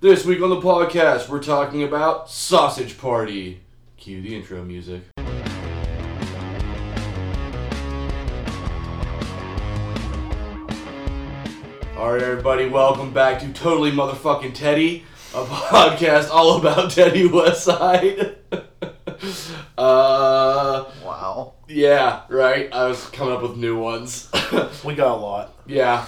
This week on the podcast, we're talking about Sausage Party. Cue the intro music. Alright, everybody, welcome back to Totally Motherfucking Teddy, a podcast all about Teddy Westside. uh, Wow. yeah, right. I was coming up with new ones. We got a lot. yeah,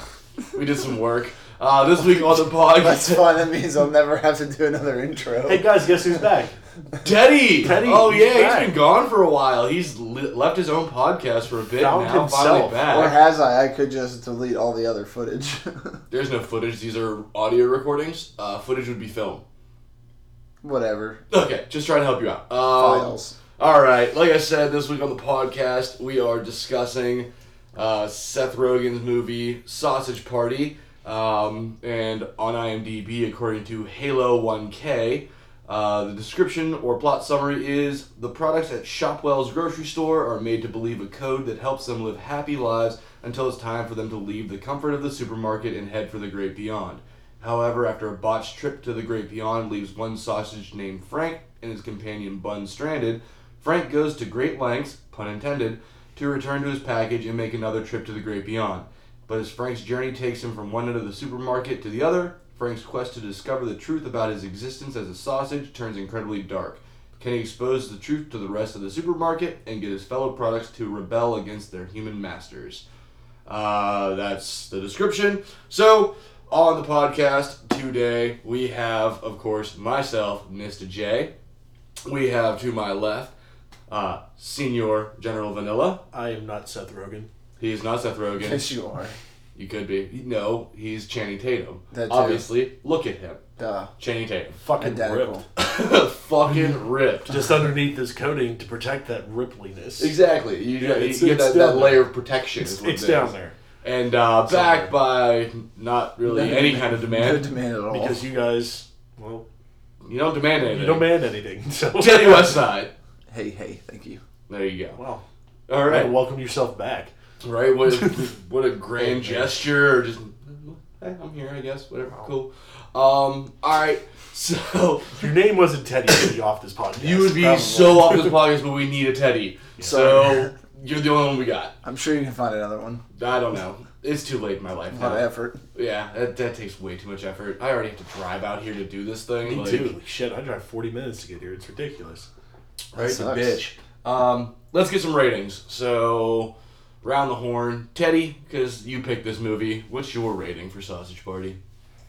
we did some work. Uh, this week on the That's podcast, fine. That means I'll never have to do another intro. Hey guys, guess who's back? Teddy. Teddy, Oh he's yeah, back. he's been gone for a while. He's li- left his own podcast for a bit Found now. Finally himself. back. Or has I? I could just delete all the other footage. There's no footage. These are audio recordings. Uh, footage would be film. Whatever. Okay, just trying to help you out. Um, Files. All right, like I said, this week on the podcast, we are discussing uh, Seth Rogen's movie Sausage Party, um, and on IMDb, according to Halo 1K, uh, the description or plot summary is the products at Shopwell's grocery store are made to believe a code that helps them live happy lives until it's time for them to leave the comfort of the supermarket and head for the great beyond. However, after a botched trip to the Great Beyond leaves one sausage named Frank and his companion Bun stranded, Frank goes to great lengths, pun intended, to return to his package and make another trip to the Great Beyond. But as Frank's journey takes him from one end of the supermarket to the other, Frank's quest to discover the truth about his existence as a sausage turns incredibly dark. Can he expose the truth to the rest of the supermarket and get his fellow products to rebel against their human masters? Uh, that's the description. So, on the podcast today, we have, of course, myself, Mr. J. We have to my left, uh, Senior General Vanilla. I am not Seth Rogen. He is not Seth Rogen. Yes, you are. You could be. No, he's Channing Tatum. That too. Obviously, look at him. Duh. Channing Tatum. Fucking Identical. ripped. Fucking ripped. Just underneath this coating to protect that rippliness. Exactly. You, Yeah, you it's- get that, that layer of protection. It's, is what it's down there And uh, back by not really No any kind of demand. No demand. demand at all. because you guys, well, You don't demand anything. you don't demand anything. So Teddy Westside. hey, hey, thank you. There you go. Wow. All Right. right. welcome yourself back. Right. What a, what a grand gesture. Or just, hey, I'm here, I guess. Whatever. Cool. Um. All right. So If your name wasn't Teddy, you'd be off this podcast. you would be Probably. so off this podcast, but we need a Teddy. So you're the only one we got. I'm sure you can find another one. I don't know. It's too late in my life A lot of effort. Yeah, that, that takes way too much effort. I already have to drive out here to do this thing. Me like, too. Like, shit, I drive 40 minutes to get here. It's ridiculous. Right, the sucks. bitch. Um, let's get some ratings. So, round the horn, Teddy, because you picked this movie. What's your rating for Sausage Party?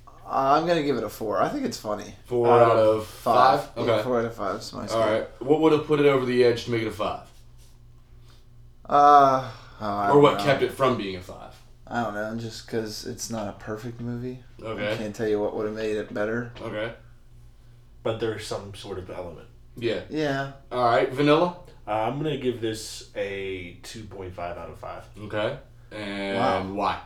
Uh, I'm gonna give it a four. I think it's funny. Four Uh, out of five. Yeah, Okay. four out of five. Is my score. right. What would have put it over the edge to make it a five, Uh, oh, I or don't what know. kept it from being a five? I don't know. Just because it's not a perfect movie. Okay. I Okay. can't tell you what would have made it better. Okay. But there's some sort of element. Yeah. Yeah. All right. Vanilla. Uh, I'm going to give this a 2.5 out of 5. Okay. And Wow. why?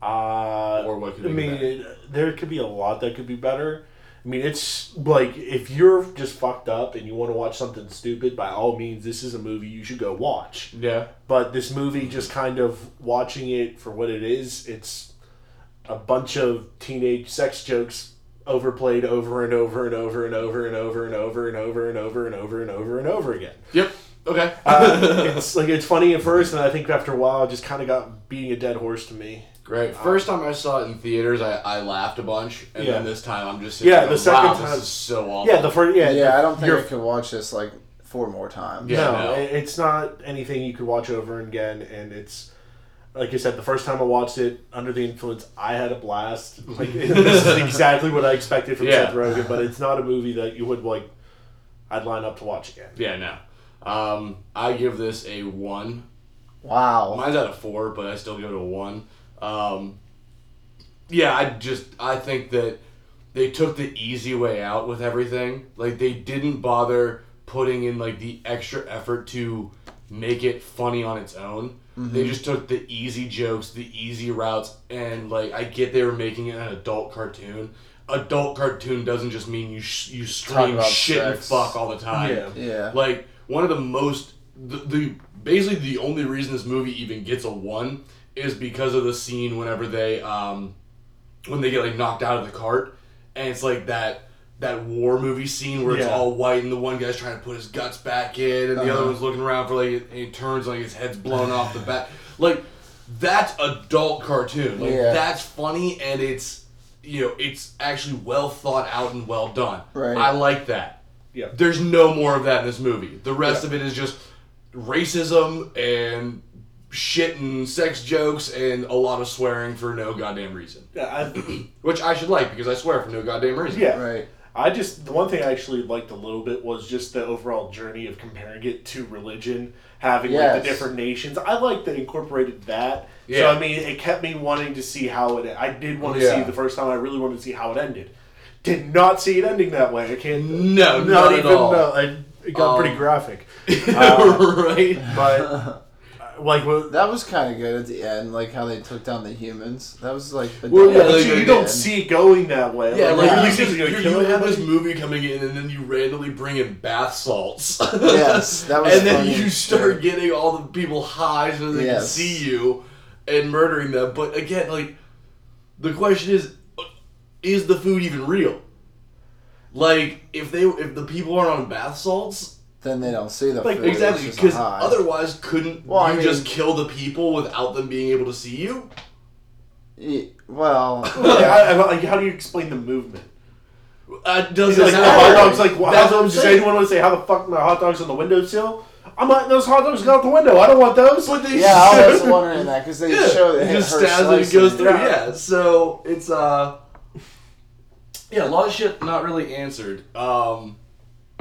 Uh, Or what could I mean, it, there could be a lot that could be better. I mean, it's like if you're just fucked up and you want to watch something stupid, by all means, this is a movie you should go watch. Yeah. But this movie, just kind of watching it for what it is, it's a bunch of teenage sex jokes overplayed over and over and over and over and over and over and over and over and over and over and over again. Yep. Okay. Uh, it's like it's funny at first, and I think after a while, it just kind of got beating a dead horse to me. Great. First time I saw it in theaters, I, I laughed a bunch, and Yeah. then this time I'm just sitting Yeah, there the going, wow, second this time- is so awful. Yeah, the first yeah Yeah, the- I don't think you're- I could watch this like four more times. Yeah, no, no. it- it's not anything you could watch over and again, and it's like I said, the first time I watched it under the influence, I had a blast. Like this is exactly what I expected from Yeah. Seth Rogen, but it's not a movie that you would like. I'd line up to watch again. Yeah, no. Um, I give this a one. Wow. Mine's at a four, but I still give it a one. Um, yeah, I just I think that they took the easy way out with everything. Like they didn't bother putting in like the extra effort to make it funny on its own. They just took the easy jokes, the easy routes, and like I get they were making it an adult cartoon. Adult cartoon doesn't just mean you sh- you scream about shit and fuck all the time. Yeah. Yeah. Like one of the most the, the basically the only reason this movie even gets a one is because of the scene whenever they um when they get like knocked out of the cart and it's like that that war movie scene where it's Yeah. all white and the one guy's trying to put his guts back in and the other Uh-huh. one's looking around for like and he turns like his head's blown off the back. Like that's adult cartoon. Like Yeah. that's funny and it's you know it's actually well thought out and well done. Right. I like that. Yeah. There's no more of that in this movie. The rest Yeah. of it is just racism and shit and sex jokes and a lot of swearing for no goddamn reason. Yeah, I, Which I should like because I swear for no goddamn reason. yeah. Right. I just the one thing I actually liked a little bit was just the overall journey of comparing it to religion, having like the different nations. I like that incorporated that. Yeah. So I mean, it kept me wanting to see how it. I did want to Yeah. see the first time. I really wanted to see how it ended. Did not see it ending that way. I can't. No, not, not at even. all. No, I, it got Um, pretty graphic. Uh, right? But like, well, That was kind of good at the end, like how they took down the humans. That was like. a Well, yeah, like, you, you don't end. see it going that way. Yeah, like Yeah. you, you just, think you, you're you have this movie coming in, and then you randomly bring in bath salts. Yes, that was and then funny. you start getting all the people high so they can see you and murdering them. But again, like the question is, is the food even real? Like if they if the people aren't on bath salts, Then they don't see the Like, food. exactly because otherwise couldn't Well, I you mean- just kill the people without them being able to see you? Ye- Well, Yeah, I- I- like, how do you explain the movement? Uh, Is doesn't it like the hot dogs? Like, well, That's how, what I'm does saying. anyone want to say how the fuck my hot dogs on the windowsill? I'm not those hot dogs go out the window. I don't want those. But they yeah, I was wondering that because they Yeah, show that it just stabs and it goes through. Yeah. Yeah, so it's uh, yeah, a lot of shit not really answered. Um,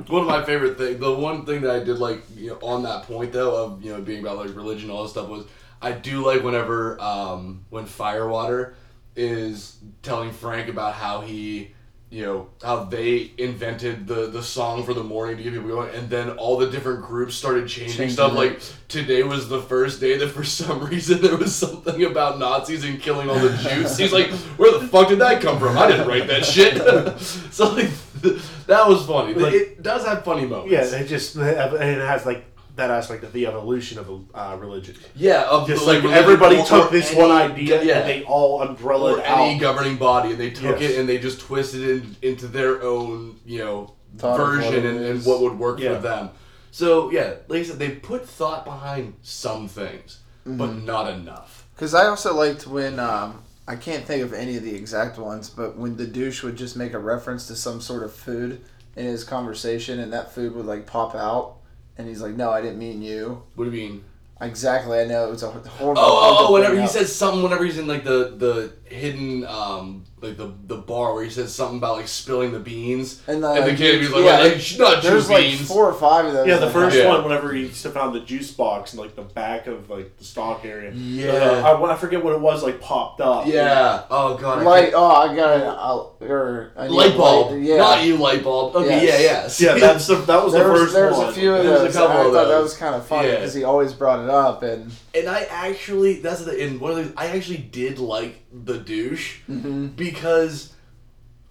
one of my favorite things, the one thing that I did like, you know, on that point though of you know being about like religion, and all this stuff was I do like whenever um when Firewater is telling Frank about how he. You know how they invented the the song for the morning to get people going, and then all the different groups started changing, Changing stuff. it. Like today was the first day that for some reason there was something about Nazis and killing all the Jews. He's like, where the fuck did that come from? I didn't write that shit. so like, that was funny. Like- it does have funny moments. yeah, it just and it has like that aspect of the evolution of uh, religion. yeah. Of Just the, like, religion everybody took this any- one idea yeah, and they all umbrella or it any governing body, and they took Yes. it and they just twisted it in, into their own, you know, Thought of what version and, and what would work Yeah. for them. So yeah, like I said, they put thought behind some things, but Mm-hmm. not enough. Because I also liked when um, I can't think of any of the exact ones, but when the douche would just make a reference to some sort of food in his conversation, and that food would like pop out, and he's like, "No, I didn't mean you." What do you mean? Exactly, I know it was a horrible. Oh, oh, oh! Whenever he says something, whenever he's in like the the hidden um like the the bar where he says something about like spilling the beans, and, and the kid he's like, yeah, well, like, not there's true like beans. four or five of those. Yeah, the first Yeah. one, whenever he found the juice box in like the back of like the stock area. Yeah. Uh, I, I forget what it was. Like popped up. yeah. Oh god. I Oh, I got an I'll, or I need light bulb. light- Yeah. Not you, light bulb. Okay. Yes. Yeah. Yeah. Yeah, that's the that was the was, first there was one. a few of There's a those. couple I of thought that was kind of funny Yeah. because he always brought it up, and And I actually, that's the in one of the, I actually did like the douche Mm-hmm. because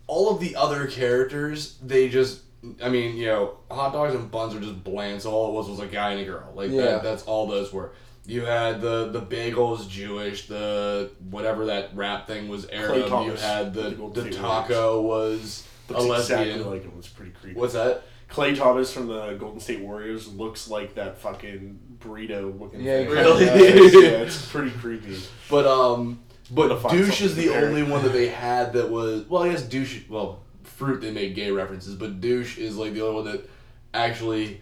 all of the other characters, they just, I mean, you know, hot dogs and buns are just bland. So all it was was a guy and a girl. Like Yeah. that, that's all those were. You had the the bagels Jewish, the whatever that rap thing was Arab. You had the the Golden the State taco was a lesbian. exactly like it was pretty creepy. What's that? Klay Thompson from the Golden State Warriors looks like that fucking burrito looking Yeah, thing. Really? Yeah, it's pretty creepy. But um, but douche is the compare. only one that they had that was well, I guess douche. Well, fruit they made gay references, but douche is like the only one that actually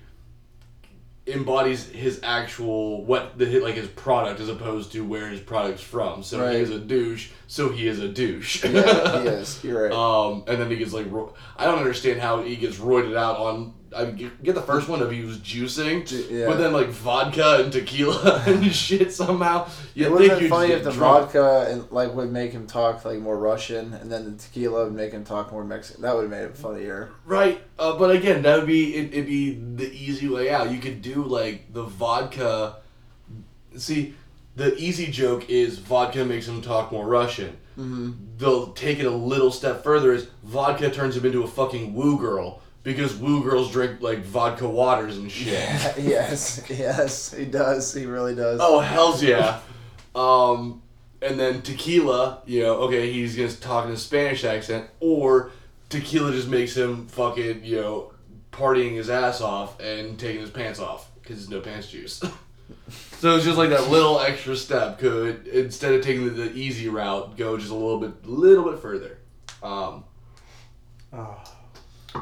embodies his actual what the like his product as opposed to where his product's from. So Right. he is a douche. So he is a douche. yeah, he is. You're right. Um, and then he gets like, ro- I don't understand how he gets roided out on. I get the first one of he was juicing, yeah. but then like vodka and tequila and shit somehow. You it would have been funny if the drunk. vodka and like would make him talk like more Russian, and then the tequila would make him talk more Mexican. That would have made it funnier. Right, uh, but again, that would be it, it'd be the easy way out. You could do like the vodka. See, the easy joke is vodka makes him talk more Russian. Mm-hmm. They'll take it a little step further. Is vodka turns him into a fucking woo girl because woo girls drink like vodka waters and shit. yes, yes, he does. He really does. Oh hell's yeah. Um, and then tequila, you know, okay, he's gonna talk in a Spanish accent, or tequila just makes him fucking you know partying his ass off and taking his pants off because there's no pants juice. so it's just like that little extra step could instead of taking the, the easy route, go just a little bit, little bit further. Um, Oh.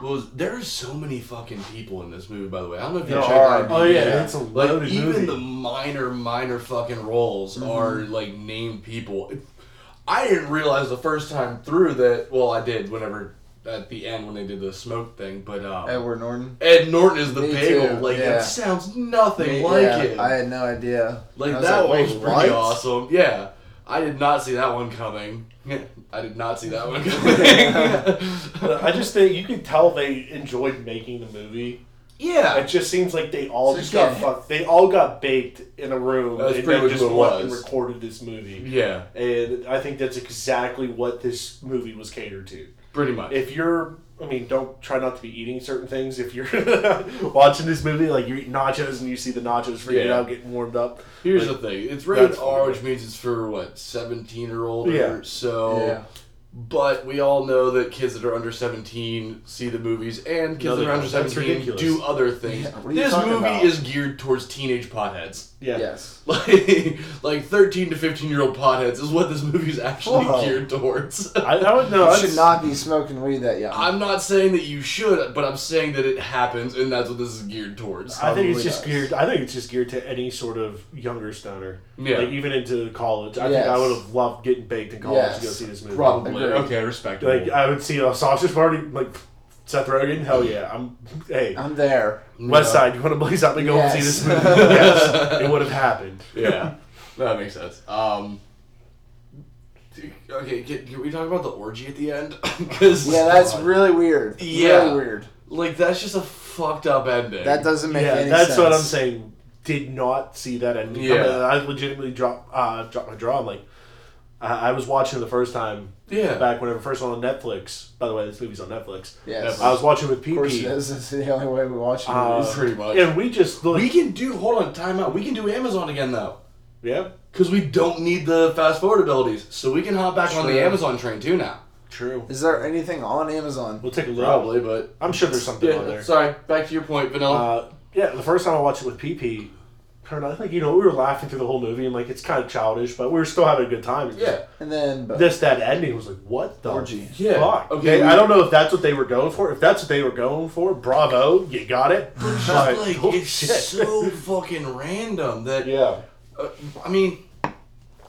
Well, there's so many fucking people in this movie, by the way. I don't know if you There checked are. out. Oh yeah, it's a Like loaded even movie. the minor, minor fucking roles Mm-hmm. are like named people. I didn't realize the first time through that. Well, I did whenever at the end when they did the smoke thing, but um, Edward Norton. Ed Norton is the Me bagel. too, Like yeah. that sounds nothing Me- like yeah, it. I had no idea. like I was that like, was wait, pretty what? awesome. Yeah, I did not see that one coming. I did not see that one coming. I just think you can tell they enjoyed making the movie. yeah, It just seems like they all So just yeah. got fucked. They all got baked in a room That's and pretty then much just what it went and recorded this movie. yeah, And I think that's exactly what this movie was catered to. pretty much. If you're, I mean, don't try not to be eating certain things. If you're watching this movie, like you eat nachos and you see the nachos freaking Yeah. out, getting warmed up. Here's Like, the thing: it's rated R, which means it's for what seventeen or older. Yeah. So, Yeah. but we all know that kids that are under seventeen see the movies, and kids No, that are under seventeen do other things. Yeah, what are you this movie about? is geared towards teenage potheads. Yeah. Yes. Like, like thirteen to fifteen year old potheads is what this movie is actually Whoa. geared towards. I, I would know. You should not be smoking weed that young. I'm not saying that you should, but I'm saying that it happens, and that's what this is geared towards. I think it's Probably just does. geared. I think it's just geared to any sort of younger stoner. Yeah. Like even into college. I think I would have loved getting baked in college to go see this movie. Probably. Agreed. Okay, respectable. Like I would see a sausage party like Seth Rogen. Hell yeah! I'm. Hey, I'm there. West Yeah. Side. You want to blaze out and go and see this movie? yes, it would have happened. yeah, that makes sense. Um, okay, can, can we talk about the orgy at the end? Because Yeah, that's God. really weird. Yeah. Really weird. like that's just a fucked up ending. That doesn't make yeah, any that's sense. what I'm saying. Did not see that ending. Yeah. Yeah, I legitimately dropped uh, dropped my jaw. I'm like, I, I was watching the first time yeah. back whenever it first went on Netflix. By the way, this movie's on Netflix. Yes. I was watching with PP. of course it PP. is. It's the only way we watch Uh, movies. pretty much. And we just looked. we can do. Hold on, time out. We can do Amazon again though, yeah, because we don't need the fast forward abilities, so we can hop back on the Amazon train too now. true. Is there anything on Amazon? We'll take a look. Probably, but I'm sure there's something on there. Sorry, back to your point, Vanilla. Uh, yeah, the first time I watched it with PP, turned out like you know we were laughing through the whole movie and like it's kind of childish, but we were still having a good time. yeah. And then, but This that ending was like what the Orgy. Yeah. fuck? Okay, I don't know if that's what they were going for. If that's what they were going for, bravo, you got it. But, like holy it's shit. so fucking random that yeah. Uh, I mean,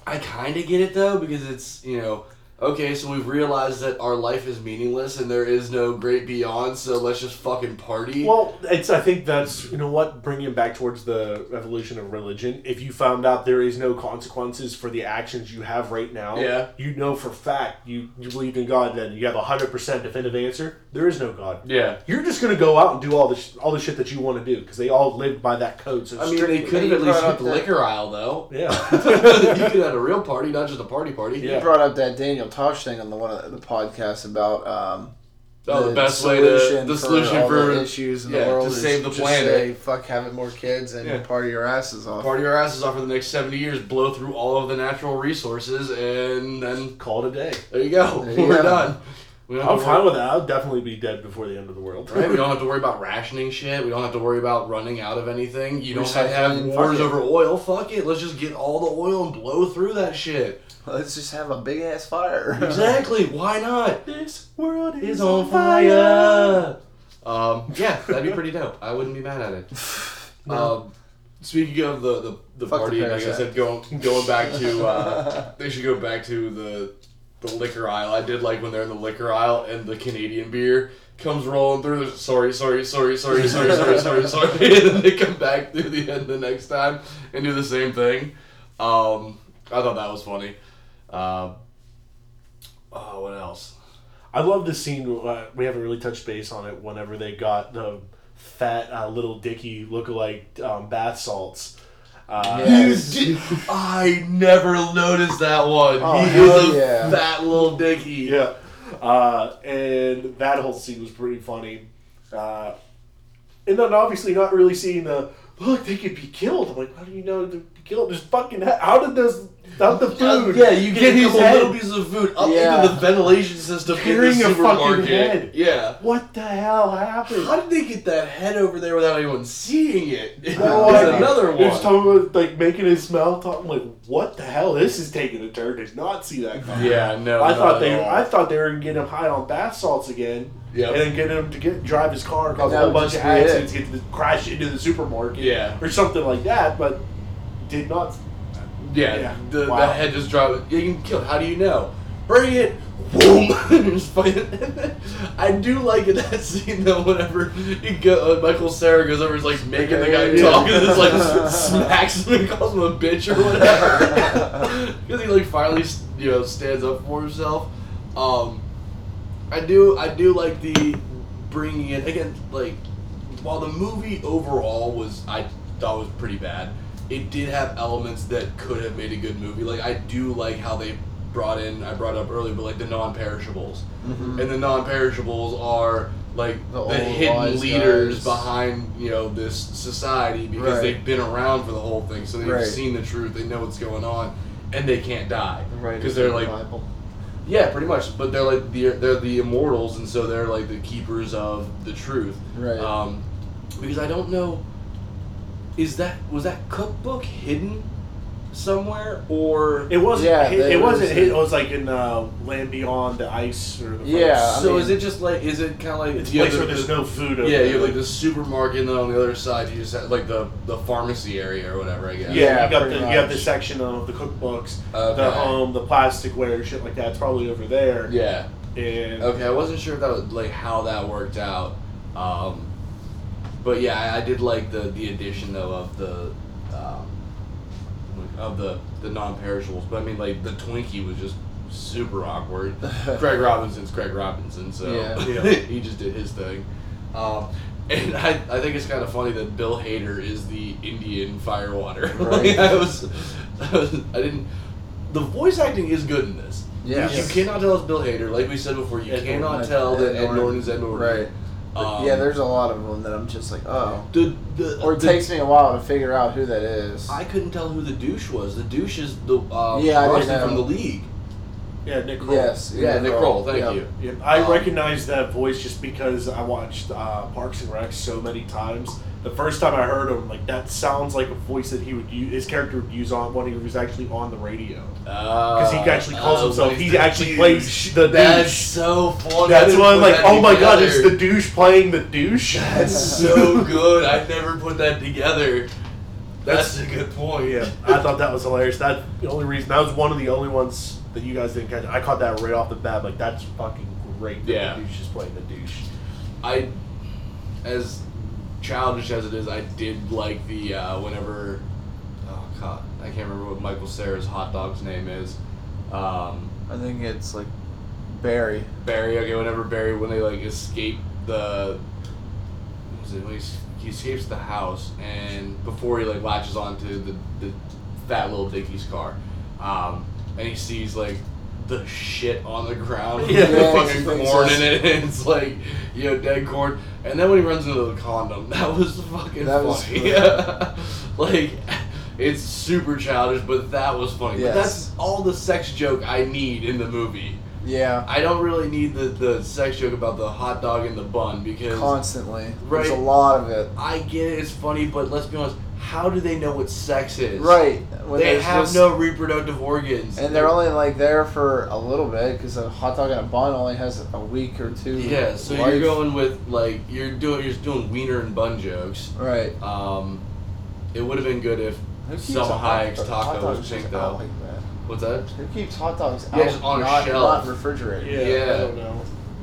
I kind of get it though because it's you know okay, so we've realized that our life is meaningless and there is no great beyond, so let's just fucking party. Well, it's. I think that's you know what bringing it back towards the evolution of religion. If you found out there is no consequences for the actions you have right now, Yeah. you know for fact you you believed in God. Then you have a hundred percent definitive answer. There is no God. yeah. You're just gonna go out and do all the sh- all the shit that you want to do because they all lived by that code. So I mean, strictly- they could have at least hit the that- liquor aisle though. Yeah. you could have had a real party, not just a party party. Yeah. you brought up that Daniel Tosh thing on the one of the podcasts about um, Oh, the, best way to solution the solution all for the issues in yeah, the world to is save the just planet. Say, fuck having more kids and Yeah. party your asses off. party our asses off for the next seventy years, blow through all of the natural resources, and then Call it a day. there you go. There you We're go. done. We I'm fine worry- with that. I'll definitely be dead before the end of the world. Right? We don't have to worry about rationing shit. We don't have to worry about running out of anything. You don't have to have wars over oil. Fuck it. Let's just get all the oil and blow through that shit. Let's just have a big ass fire. exactly. Why not? This world is, is on fire. fire. Um, yeah, that'd be pretty dope. I wouldn't be mad at it. no. um, speaking of the the, the party, the like I said, going going back to uh, they should go back to the the liquor aisle. I did like when they're in the liquor aisle and the Canadian beer comes rolling through. Sorry, sorry, sorry, sorry, sorry, sorry, sorry, sorry. and then they come back through the end the next time and do the same thing. Um, I thought that was funny. Um, oh, what else? I love the scene. Uh, we haven't really touched base on it. Whenever they got the fat uh, little Dicky lookalike um, bath salts. Uh, Yes. You did- I never noticed that one. Oh, he hell is a yeah. fat little dicky. Yeah. Uh, and that whole scene was pretty funny. Uh, and then obviously not really seeing the look they could be killed. I'm like, how do you know they'd be killed? There's fucking how did those Not the uh, food. Yeah, you get, a his head. little pieces of food up Yeah. into the ventilation system Carrying in a the fucking supermarket. head. Yeah. What the hell happened? How did they get that head over there without anyone seeing it? It No was idea. another He was one. talking about like making his mouth talking like, what the hell? This is taking a turn. Did not see that coming. Yeah, no. I thought they. I thought they were gonna get him high on bath salts again, Yep. and then get him to get drive his car, cause a That whole would bunch just of be it. accidents, get to the, crash into the supermarket, Yeah. or something like that. But did not. Yeah, Yeah. The, Wow. the head just dropped. You can kill. it. How do you know? Bring it. Boom. I do like in that scene though. Whenever he go, uh, Michael Cera goes over, is like making the guy Yeah. talk, and just like smacks him and calls him a bitch or whatever. Because he like finally you know stands up for himself. Um, I do I do like the bringing in again like while the movie overall was I thought was pretty bad, it did have elements that could have made a good movie. Like I do like how they brought in I brought up earlier, but like the non-perishables, Mhm. and the non-perishables are like The the, hidden leaders guys. behind you know this society because Right. they've been around for the whole thing, so they've Right. seen the truth, they know what's going on, and they can't die Right, because they're like Bible. yeah, pretty much. But they're like the they're the immortals, and so they're like the keepers of the truth. Right. Um, because I don't know, is that was that cookbook hidden somewhere or It wasn't. Yeah, it, it wasn't. was- hit- It was like in uh, Land Beyond the Ice or the Yeah, I so mean- is it just like is it kind of like It's a you have place where there's the- no food. Over yeah, there. you have like the supermarket, and then on the other side you just have like the the pharmacy area or whatever. I guess. Yeah, Yeah, you got the pretty you have the section of the cookbooks, Okay. the um, the plasticware, shit like that. It's probably over there. Yeah. And Okay, I wasn't sure if that was like how that worked out. Um, but yeah, I, I did like the the addition though of the um, of the the non-perishables. But I mean, like the Twinkie was just super awkward. Craig Robinson's Craig Robinson, so Yeah. Yeah. he just did his thing. Um, and I, I think it's kind of funny that Bill Hader is the Indian firewater. Right. like, I was, I was, I didn't. The voice acting is good in this. Yes. You cannot tell it's Bill Hader. Like we said before, you Ed cannot Norton. tell that Ed Ed Norton. Norton is Ed Norton. Right. Um, yeah, there's a lot of them that I'm just like, oh. the the Or it the- takes me a while to figure out who that is. I couldn't tell who the douche was. The douche is the uh, Yeah, I didn't know. from the league. yeah, Nick. Kroll. yes. Yeah, Nick Kroll. Thank Yeah. you. Yeah, I Um, recognize that voice just because I watched uh, Parks and Rec so many times. The first time I heard him, like that sounds like a voice that he would use, his character would use on when he was actually on the radio. Because he actually calls Uh, himself- he actually plays the That's douche. so funny. That's why I'm like, oh my god, it's the douche playing the douche. That's so good. I never put that together. That's, a good point. Yeah, I thought that was hilarious. That the only reason that was one of the only ones that you guys didn't catch. I caught that right off the bat. Like that's fucking great. That Yeah. the douche is playing the douche. I, as childish as it is, I did like the uh, whenever. Oh god, I can't remember what Michael Cera's hot dog's name is. Um, I think it's like Barry. Barry. Okay, whenever Barry when they like escape the. Was it when he, he escapes the house and before he like latches onto the the fat little Dicky's car, um, and he sees like the shit on the ground, Yeah. with the Yeah, fucking corn in it, and it's like you know dead corn. And then when he runs into the condom, that was fucking That was funny. funny. Yeah, like. It's super childish, but that was funny. But that's all the sex joke I need in the movie. Yeah. I don't really need the, the sex joke about the hot dog and the bun because Constantly. Right. There's a lot of it. I get it, it's funny, but let's be honest, how do they know what sex is? Right. When they have just- no reproductive organs. And they're only like there for a little bit because a hot dog and a bun only has a week or two. yeah. So life. you're going with like you're doing you're doing wiener and bun jokes. right. Um, it would have been good if Who keeps Salma a hot- Hayek's taco dogs was just pink out. Like that? What's that? Who keeps hot dogs Yeah, out? just on a shelf. Not refrigerated. Yeah, Yeah. I don't know.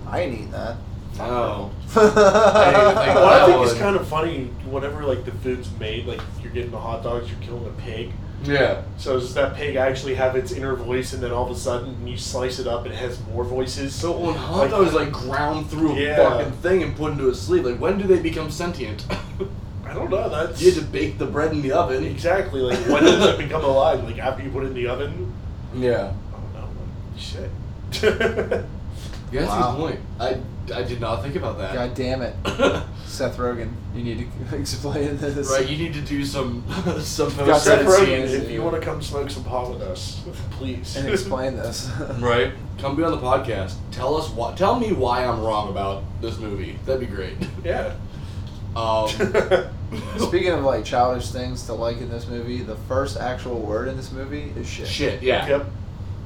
I ain't eating that. Oh. Well, think Well, I that think it's kind of funny whenever like the food's made, like you're getting the hot dogs, you're killing a pig. Yeah. So does that pig actually have its inner voice, and then all of a sudden you slice it up, and it has more voices? So when hot Like- dog is like ground through a Yeah. fucking thing and put into a sleeve, like when do they become sentient? I don't know. That's you had to bake the bread in the oven. exactly like when does it become alive? Like after you put it in the oven? Yeah. I don't know. Shit. Yeah, that's Wow. a good point. I, I did not think about that. God damn it, Seth Rogen. You need to explain this. right, you need to do some some post Seth Seth Rogen, Rogen, if you want to come smoke some pot with us, please. And explain this. Right, come be on the podcast. Tell us what. Tell me why I'm wrong about this movie. That'd be great. yeah. Um, Speaking of like childish things to like in this movie, the first actual word in this movie is shit. shit. Yeah. Yep.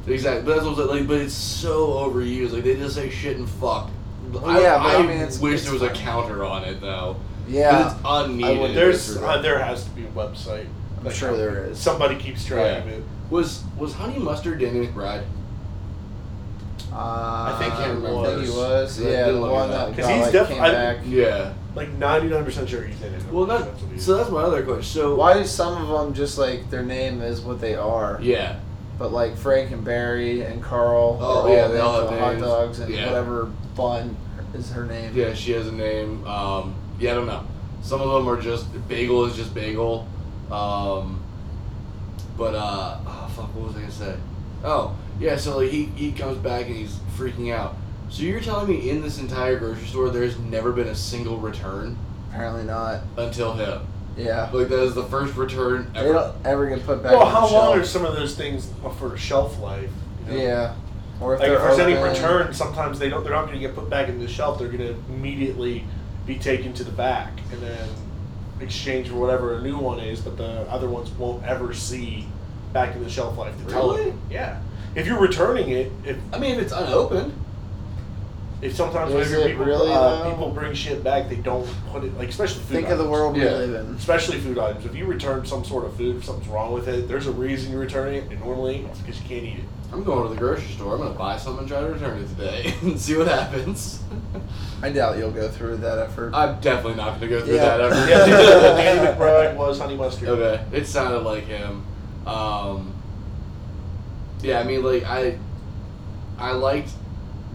Exactly. But that's what I'm saying, like. But it's so overused. Like they just say shit and fuck. Well, yeah, but I mean, it's- wish it's there was a counter on it though. Yeah. But it's I unneeded. wouldn't- There's uh, there has to be a website. I'm Like, sure there is. Somebody keeps track Yeah. of it. Was was Honey Mustard Danny McBride? Uh, I think he I was. think he was. Yeah, Yeah, the one that. that 'Cause got, he's like, def- came back. Yeah. Like ninety nine percent sure he's in it. Well, that's what he is. so. That's my other question. So Why do some of them just like their name is what they are? Yeah. But like Frank and Barry and Carl, Oh, yeah, all they all have for hot dogs and Yeah. whatever bun is her name. Yeah, she has a name. Um, yeah, I don't know. Some of them are just bagel is just bagel. Um, but uh, oh fuck, what was I gonna say? Oh, yeah. So like he he comes back and he's freaking out. So you're telling me in this entire grocery store there's never been a single return Apparently not. until him. Yeah. Like that is the first return They ever. don't ever get put back. well, on how the long shelf. are some of those things for shelf life? you know? Yeah. Or if Like if there's any return, sometimes they don't. They're not going to get put back into the shelf. They're going to immediately be taken to the back and then exchanged for whatever a new one is. But the other ones won't ever see back in the shelf life to tell Really? Yeah. If you're returning it, if I mean, if it's unopened. If sometimes Is whenever it people really, uh, though? people bring shit back, they don't put it like especially food. Think of the items. world we Yeah. live in. Especially food items. If you return some sort of food, if something's wrong with it, there's a reason you're returning it, and normally it's because you can't eat it. I'm going to the grocery store. I'm gonna buy something and try to return it today and see what happens. I doubt you'll go through that effort. I'm definitely not gonna go through that effort. Yeah. that ever. Yeah, Danny McBride was honey mustard. Okay, it sounded like him. Um, yeah, I mean, like I, I liked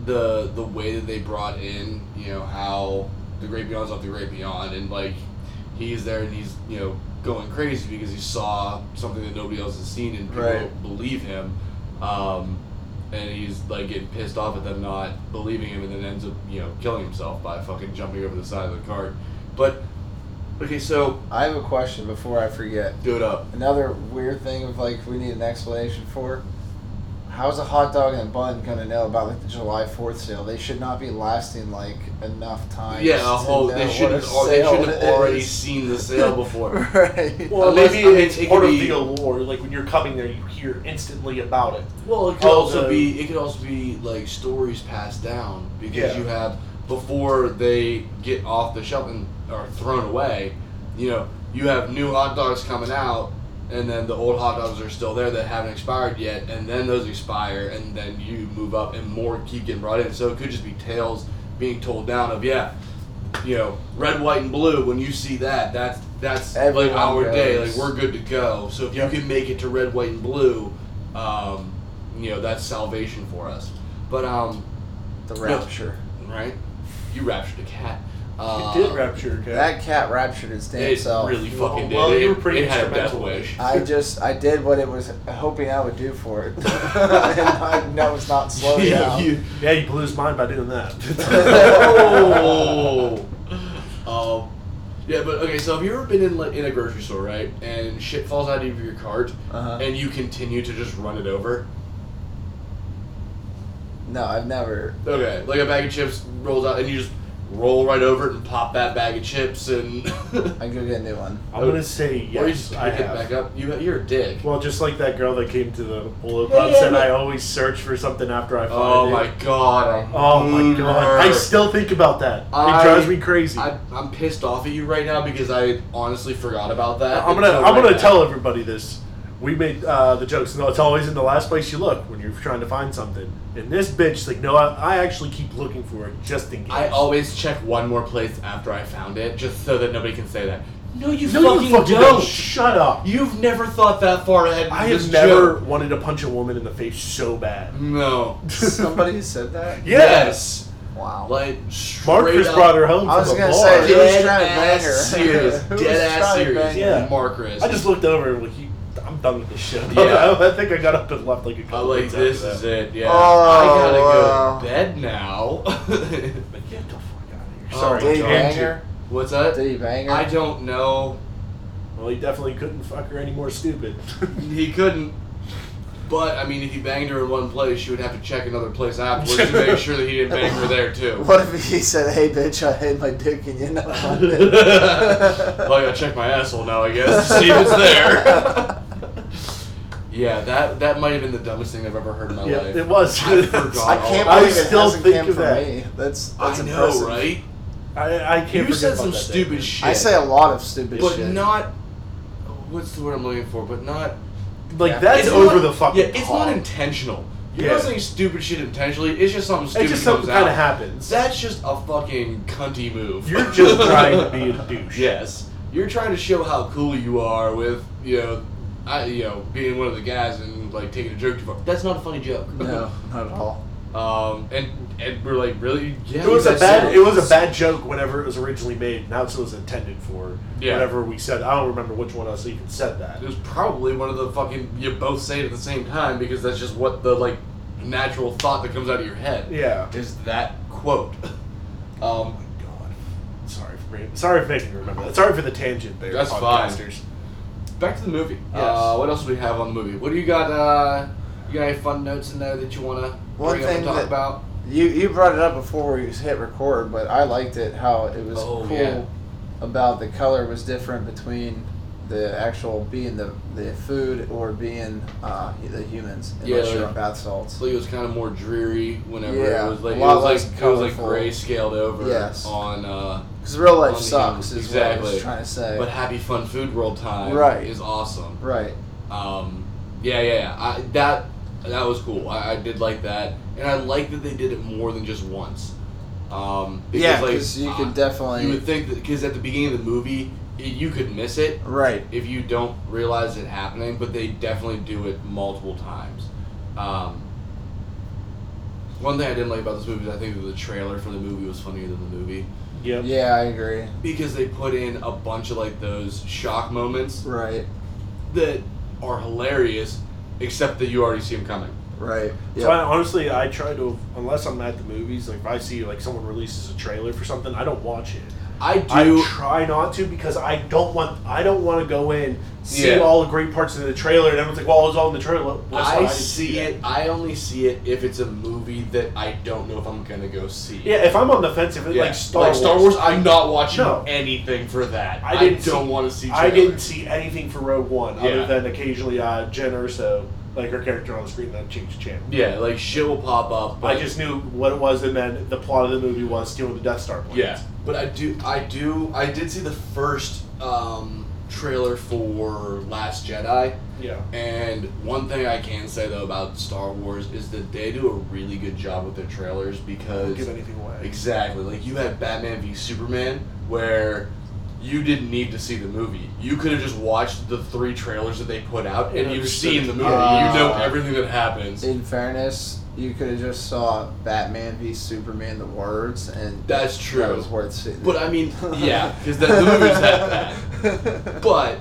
the the way that they brought in, you know, how the Great Beyond's off the Great Beyond, and like he's there and he's you know going crazy because he saw something that nobody else has seen and people Right. don't believe him. Um, and he's like getting pissed off at them not believing him, and then ends up you know killing himself by fucking jumping over the side of the cart. But okay, so I have a question before I forget. do it up. Another weird thing of like we need an explanation for. How's a hot dog and a bun gonna know about like the July Fourth sale? They should not be lasting like enough time. Yeah, a whole. They should have. They should have already seen the sale before. right. Well, Unless- maybe I mean, it's it part of be- the allure. Like when you're coming there, you hear instantly about it. Well, it could also be. It could also be like stories passed down because Yeah. you have before they get off the shelf and are thrown away. You know, you have new hot dogs coming out, and then the old hot dogs are still there that haven't expired yet, and then those expire, and then you move up, and more keep getting brought in. So it could just be tales being told down of yeah. You know, red, white, and blue. When you see that, that's that's Everyone like our day. Like we're good to go. So if Yep. you can make it to red, white, and blue, um, you know that's salvation for us. But um, The rapture. right? You raptured a cat. Uh, it did rapture, okay? That cat raptured its damn It self. really fucking did. Well, it, you were pretty it had a death wish. I just I did what it was hoping I would do for it, and I know it's not slow Yeah, down. you- yeah, you blew his mind by doing that. oh. um, yeah, but okay. So have you ever been in like in a grocery store, right? And shit falls out of your cart, Uh-huh. and you continue to just run it over. No, I've never. Okay, like a bag of chips rolls out, and you just roll right over it and pop that bag of chips, and I go get a new one. I'm gonna say or you yes. just I pick it have. back up. You, you're a dick. Well, just like that girl that came to the Polo Yeah, yeah, said, but- I always search for something after I find it. Oh it. my god. Oh my god! I still think about that. I- it drives me crazy. I, I'm pissed off at you right now because I honestly forgot about that. I'm gonna until I'm right gonna now. tell everybody this. We made uh, the jokes. No, it's always in the last place you look when you're trying to find something. And this bitch, like, no, I, I actually keep looking for it just in case. I always check one more place after I found it, just so that nobody can say that. No, you no, fucking, you fucking don't. don't. Shut up. You've never thought that far ahead. I have never joke. wanted to punch a woman in the face so bad. No. Somebody said that. Yes. Wow. Like straight Marcus up, brought her home I was from the gonna bar. say, Who's Dead trying to bang ass her? serious. Dead ass serious. bang her? Yeah. Marcus. I just looked over and like, he, I'm done with this shit. Yeah. I think I got up and left like a couple I'm like minutes this is that. it. Yeah, Oh, I gotta go wow. to bed now. But get the fuck out of here. Oh, Sorry, Did he John. bang her? What's that? Did he bang her? I don't know. Well, he definitely couldn't fuck her any more stupid. He couldn't. But I mean, if he banged her in one place, she would have to check another place afterwards to make sure that he didn't bang her there too. What if he said, "Hey, bitch, I hit my dick and you know about well. I gotta check my asshole now, I guess, to see if it's there. Yeah, that that might have been the dumbest thing I've ever heard in my yeah, life. it was. I forgot. I can't I believe it still hasn't think came of from that. me. That's that's I know, impressive. right? I, I can't You forget said about some that stupid day. shit. I say a lot of stupid shit. but shit. not. What's the word I'm looking for? But not. Like Yeah. that's it's over not- the fucking. Yeah, it's top. not intentional. You're Yeah. not saying stupid shit intentionally. It's just something stupid It's just comes something kind out. of happens. That's just a fucking cunty move. You're just trying to be a douche. Yes, you're trying to show how cool you are with you know, I you know being one of the guys and like taking a joke too far. That's not a funny joke. no, not at all. Um, and and we're like, really? Yeah. It was a bad. said- It was a bad joke whenever it was originally made. Now it was intended for. Yeah. Whenever we said, I don't remember which one of us even said that. It was probably one of the fucking you both say it at the same time because that's just what the like natural thought that comes out of your head. Yeah. Is that quote? Um, oh my God. Sorry for me. Sorry for making you remember that. Sorry for the tangent there. That's fine. Back to the movie. Yes. Uh, what else do we have on the movie? What do you got? Uh, you got any fun notes in there that you want to bring up and talk that- about? You you brought it up before we hit record, but I liked it how it was Oh, cool yeah. about the color was different between the actual being the the food or being uh, the humans unless Yeah, you're on bath salts. So it was kind of more dreary whenever Yeah, it was like it was like less it was like gray scaled over Yes. on uh Because real life sucks is what I was Exactly. trying to say. but Happy Fun Food World Time Right. is awesome. right. Um, yeah, yeah, yeah. I, that that was cool. I, I did like that, and I like that they did it more than just once. Um, because, Yeah, like, because you uh, could definitely You would think that because at the beginning of the movie, you could miss it right. if you don't realize it happening, but they definitely do it multiple times. Um, one thing I didn't like about this movie is I think the trailer for the movie was funnier than the movie Yep. Yeah, I agree. because they put in a bunch of like those shock moments Right. that are hilarious, except that you already see them coming. Right. So I, honestly, I try to unless I'm at the movies. Like if I see like someone releases a trailer for something, I don't watch it. I I do. try not to because I don't want I don't want to go in see Yeah. all the great parts of the trailer and everyone's like, well, it's all in the trailer. Well, that's why I didn't see it. I only see it if it's a movie that I don't know if I'm gonna go see. Yeah, if I'm on the fence, if it's Yeah. like Star Star Wars, Wars, I'm not watching No. anything for that. I didn't don't want to see. I didn't see anything for Rogue One Yeah. other than occasionally uh, Jyn Erso, like her character on the screen, then change the channel. Yeah, like shit will pop up. I just knew what it was, and then the plot of the movie was stealing the Death Star plans. Yeah, but I do. I do. I did see the first um, trailer for Last Jedi. yeah. And one thing I can say though about Star Wars is that they do a really good job with their trailers Don't because give anything away. exactly like you had Batman v Superman where you didn't need to see the movie. You could have just watched the three trailers that they put out, and you've seen the movie. Uh, you know everything that happens. In fairness, you could have just saw Batman v Superman the words, and That's true. That was worth seeing. But I mean, yeah, because the, the movies had that. But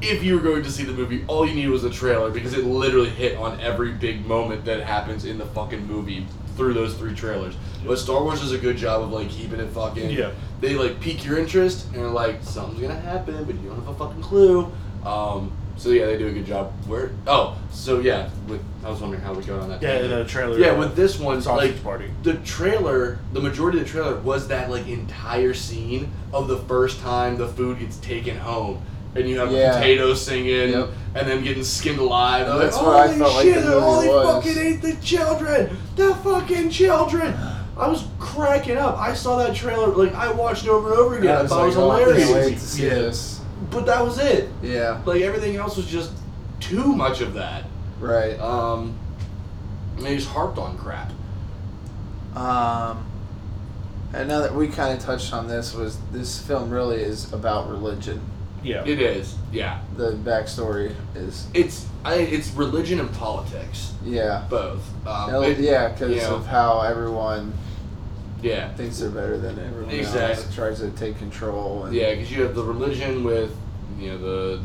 if you were going to see the movie, all you needed was a trailer because it literally hit on every big moment that happens in the fucking movie through those three trailers. But Star Wars does a good job of like keeping it fucking. Yeah. They like pique your interest and are like something's gonna happen, but you don't have a fucking clue. Um, so yeah, they do a good job. Where? Oh, so yeah. With I was wondering how we got on that. Yeah, the trailer. Yeah, with this one, Sausage like Party. the trailer, the majority of the trailer was that like entire scene of the first time the food gets taken home, and you have Yeah. the potatoes singing, Yep. and them getting skinned alive. and That's like, what I "Holy felt like shit, the movie all they was." fucking ate the children, the fucking children. I was cracking up. I saw that trailer, like I watched it over and over again. I, thought it was oh, I can't hilarious. wait to see Yeah. this. But that was it. Yeah, Like everything else was just too much of that. right. Um, and they just harped on crap. Um, and now that we kind of touched on this, was this film really is about religion. Yeah. It is, yeah. The backstory is It's I it's religion and politics, yeah, both. Um, No, it- yeah, because you know, of how everyone yeah, thinks they're better than everyone Exactly. else, tries to take control. And, yeah, because you have the religion with you know the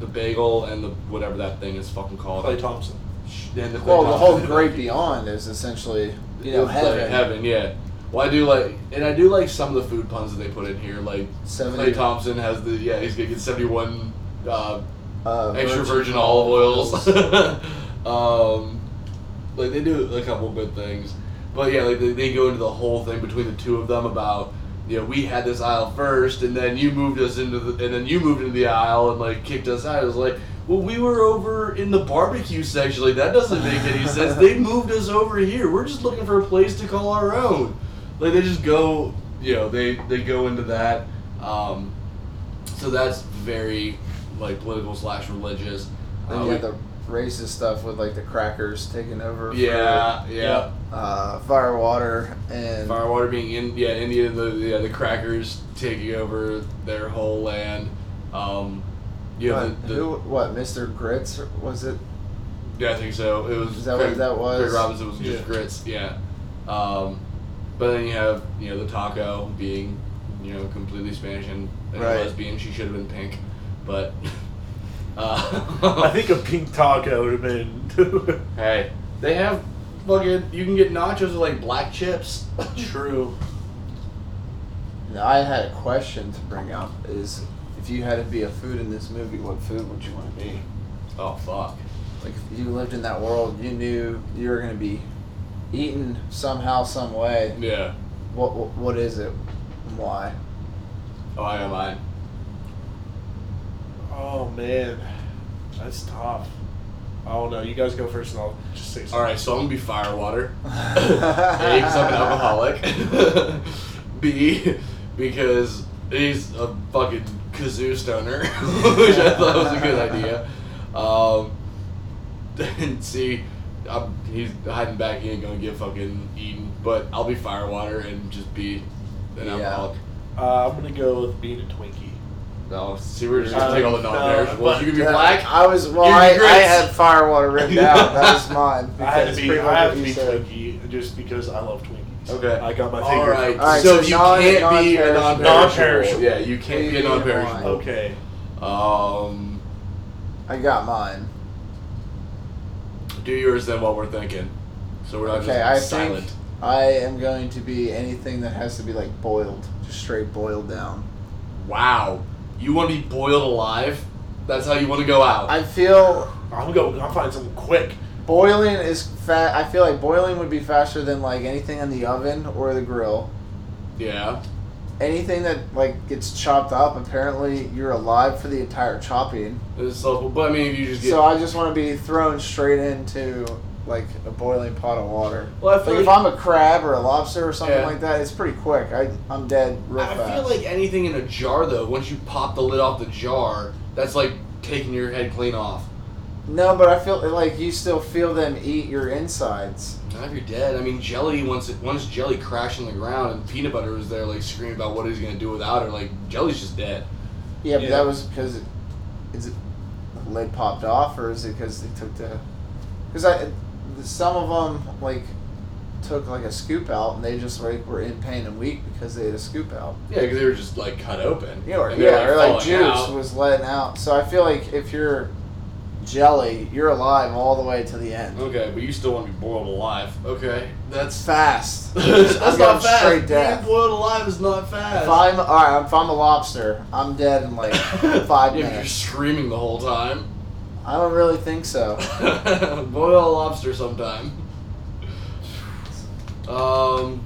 the bagel and the whatever that thing is fucking called. Klay Thompson. And the Klay Well, the whole great beyond is essentially you know It's like heaven. heaven, yeah. Well, I do like, and I do like some of the food puns that they put in here. Like Seventy- Klay Thompson has the yeah, he's gonna get seventy-one uh, Uh, extra virgin olive oils. um, like they do a couple good things, but yeah, like they, they go into the whole thing between the two of them about you know we had this aisle first, and then you moved us into the, and then you moved into the aisle and like kicked us out. It was like. Well, we were over in the barbecue section. Like that doesn't make any sense. They moved us over here. We're just looking for a place to call our own. Like they just go, you know, they they go into that. Um, so that's very like political slash religious. Then Uh, you we- have the racist stuff with like the crackers taking over. for, yeah, yeah. uh, firewater and Firewater being in yeah India the yeah the crackers taking over their whole land. Um, you what, the, the who? What? Mr. Grits was it? yeah I think so. It was Is that what that was? Craig Robinson was just Yeah. grits. Yeah. Um, but then you have you know the taco being you know completely Spanish and, and Right. a lesbian. She should have been pink, but. Uh, I think a pink taco would have been. Hey, they have fucking. You can get nachos with like black chips. True. Now, I had a question to bring up. Is if you had to be a food in this movie, what food would you want to be? Oh fuck. Like if you lived in that world, you knew you were gonna be eaten somehow, some way. Yeah. What what, what is it? and Why? Oh, I got mine. Oh man, that's tough. I don't know. You guys go first, and I'll just say something. All right, so I'm gonna be firewater. A, because I'm an alcoholic. B, because he's a fucking kazoo stoner, which I thought was a good idea. Um, and C, I'm, he's hiding back. He ain't gonna get fucking eaten. But I'll be firewater and just be an Yeah. alcoholic. Uh, I'm gonna go with being a Twinkie. No, see, we're just Uh, gonna take all the no, non-perishables. but- you can be Yeah, black. I was well. I, I had firewater written down. That was mine. I had to be. I have to be said. Twinkie just because I love Twinkies. Okay. I got my All finger. right. All right, so, so you non- can't be a non-perishable. non-perishable. Non-perishable. Yeah, you can't be a Maybe non-perishable. Okay. Um, I got mine. Do yours then while we're thinking, so we're not Okay, I just silent. think I am going to be anything that has to be like boiled, just straight boiled down. Wow, you want to be boiled alive? That's how you want to go out. I feel I'm going. I'm finding something quick. boiling is fat. I feel like boiling would be faster than like anything in the oven or the grill. yeah. Anything that like gets chopped up, apparently you're alive for the entire chopping. It's so, but I mean, if you just get. So I just want to be thrown straight into like a boiling pot of water. well, I feel Like if like, I'm a crab or a lobster or something Yeah. like that, it's pretty quick. I I'm dead real quick. I fast. feel like anything in a jar though. Once you pop the lid off the jar, that's like taking your head clean off. no, but I feel like you still feel them eat your insides. Not if you're dead. I mean, jelly once it, once jelly crashed on the ground and peanut butter was there, like screaming about what he's gonna do without her. Like jelly's just dead. Yeah, but Yeah. that was because it, is it the lid popped off or is it because they took the because I some of them like took like a scoop out and they just like were in pain and weak because they had a scoop out. Yeah, because they were just like cut open. Yeah, or, And they were, yeah, or like falling juice out. was letting out. So I feel like if you're jelly, you're alive all the way to the end. Okay, but you still want to be boiled alive. Okay, that's Fast. that's I'm not going fast. straight Being boiled alive is not fast. If I'm all right, if I'm a lobster, I'm dead in like five if you're screaming the whole time, I don't really think so. boil a lobster sometime. Um.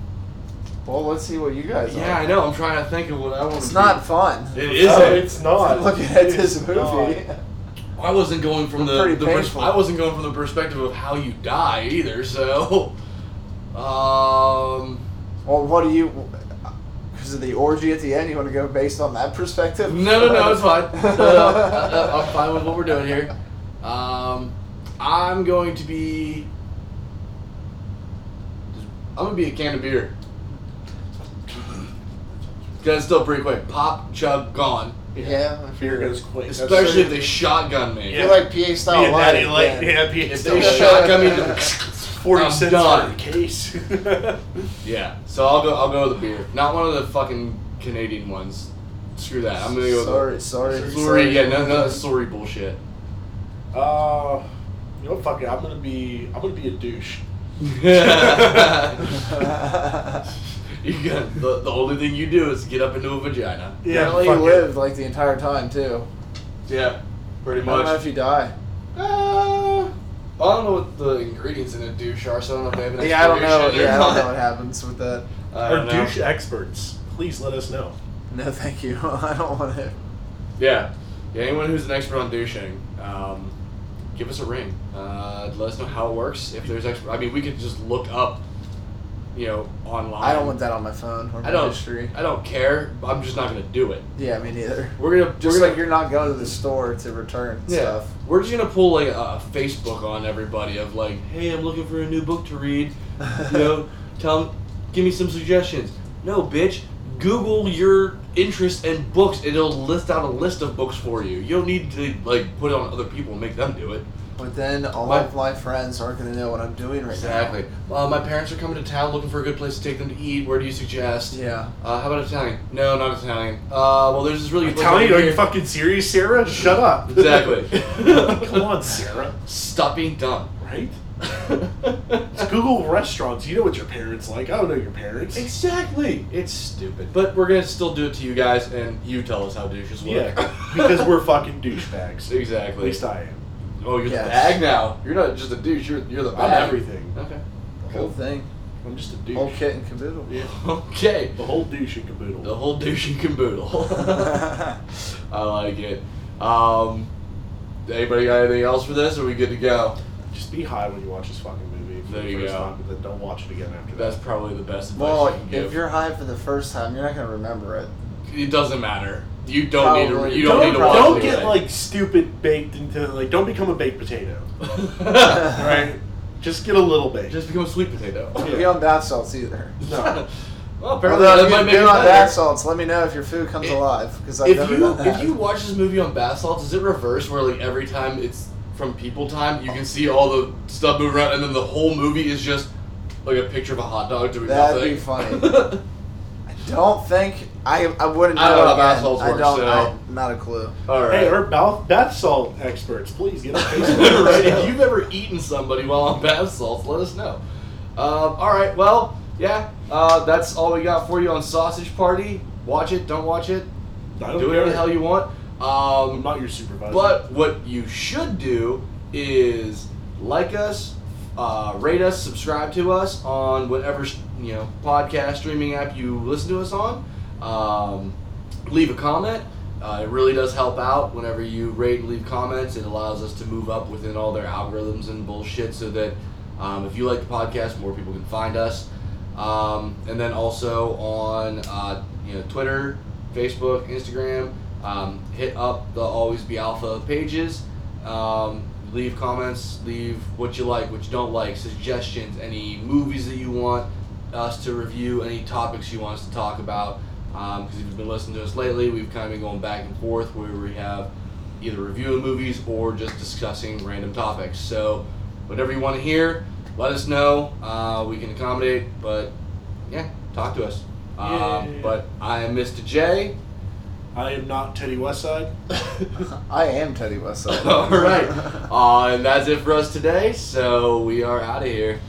Well, let's see what you guys. Yeah, are. I know. I'm trying to think of what I want. It's to not Be. fun. It No, isn't. it's not. Looking at It's this movie. not. I wasn't going from the, the pers-. I wasn't going from the perspective of how you die either. So, um, Well, what do you? Because of the orgy at the end, you want to go based on that perspective? no, no, no, it's fine. No, I, I'm fine with what we're doing here. Um, I'm going to be. I'm gonna be a can of beer. It's still pretty quick. Pop, chug, gone. Yeah, I Beer figured. goes quick. That's Especially if right. they shotgun me. You're like PA style Being light. Natty Light. yeah. Yeah, being If they shot- shotgun me, to, forty I'm cents done. for case. Yeah, so I'll go. I'll go with the beer. Not one of the fucking Canadian ones. Screw that. I'm gonna go. Sorry, sorry, With sorry. Yeah, no, no, sorry bullshit. Uh, you know what? Fuck it. I'm gonna be. I'm gonna be a douche. you got the, the only thing you do is get up into a vagina. Apparently fuck you it. lived like the entire time too. Yeah, pretty much. I don't know much. if you die. Uh, I don't know what the ingredients in a douche are, so I don't know if they have an Yeah, I don't know. expiration or Yeah, I don't know what happens with that. I Our don't know. douche experts, please let us know. No, thank you. I don't want to. Yeah. Yeah, anyone who's an expert on douching, um, give us a ring. Uh, let us know how it works. If there's expert, I mean, we could just look up, you know, online. I don't want that on my phone or my I don't. history. I don't care. I'm just not gonna do it. Yeah, me neither. We're gonna Just we're like gonna, you're not going to the store to return yeah. stuff. We're just gonna pull like a, Facebook on everybody of like, hey, I'm looking for a new book to read. You know, tell, give me some suggestions. No, bitch. Google your interest in books, and it'll list out a list of books for you. You don't need to like put it on other people and make them do it. But then all My- of my friends aren't going to know what I'm doing right now. Exactly. Uh, my parents are coming to town looking for a good place to take them to eat. Where do you suggest? now. Yeah. Uh, how about Italian? No, not Italian. Uh, well, there's this really good place Italian? over Are you here. fucking serious, Sarah? Shut up. Exactly. Come on, Sarah. Stop being dumb. Right? It's Google restaurants. You know what your parents like. I don't know your parents. exactly. It's stupid. But we're gonna still do it to you guys, and you tell us how douches work. Yeah, because we're fucking douchebags. Exactly. At least I am. Oh, you're Yes. the bag now. You're not just a douche. You're you're the I'm bag. everything. Okay. The whole thing. I'm just a douche. Whole kit and caboodle. Yeah. Okay. The whole douche and caboodle. The whole douche and caboodle. I like it. Um, anybody got anything else for this? Or are we good to go? Just be high when you watch this fucking movie. For There the you first go. Time, but then don't watch it again after That's that. probably the best advice well, you can give. if you're high for the first time, you're not going to remember it. it doesn't matter. You don't need to. Probably. You don't, Don't, need to watch don't it get again. like stupid baked into like. Don't become a baked potato. right. Right? Just get a little baked. Just become a sweet potato. Don't be on bath salts either. no. well, apparently Although that if might you've make it been on better. bath salts, let me know if your food comes If- alive because I've If never you done that. if you watch this movie on bath salts, is it reverse where like every time it's from people time, you can see all the stuff move around, and then the whole movie is just like a picture of a hot dog doing That'd nothing. be funny. I don't think I I wouldn't know. I don't know how bath again. salts I work, don't. so- I, not a clue. all right. Hey, our bath, bath salt experts, please get on Facebook. right, if you've ever eaten somebody while on bath salts, let us know. Um, all right, well, yeah, uh, that's all we got for you on Sausage Party. Watch it, don't watch it, I don't do whatever care. the hell you want. I'm Um, not your supervisor. but what you should do is like us, uh, rate us, subscribe to us on whatever you know podcast streaming app you listen to us on. Um, leave a comment. Uh, it really does help out whenever you rate and leave comments. It allows us to move up within all their algorithms and bullshit, so that um, if you like the podcast, more people can find us. Um, and then also on uh, you know Twitter, Facebook, Instagram. Um, hit up the Always Be Alpha pages. Um, leave comments. Leave what you like, what you don't like, suggestions, any movies that you want us to review, any topics you want us to talk about. Because if you've been listening to us lately, we've kind of been going back and forth where we have either reviewing movies or just discussing random topics. So whatever you want to hear, let us know. Uh, we can accommodate, but yeah, talk to us. Um, Yeah. but I am Mr. J. I am not Teddy Westside. I am Teddy Westside. All right. Uh, and that's it for us today. So we are out of here.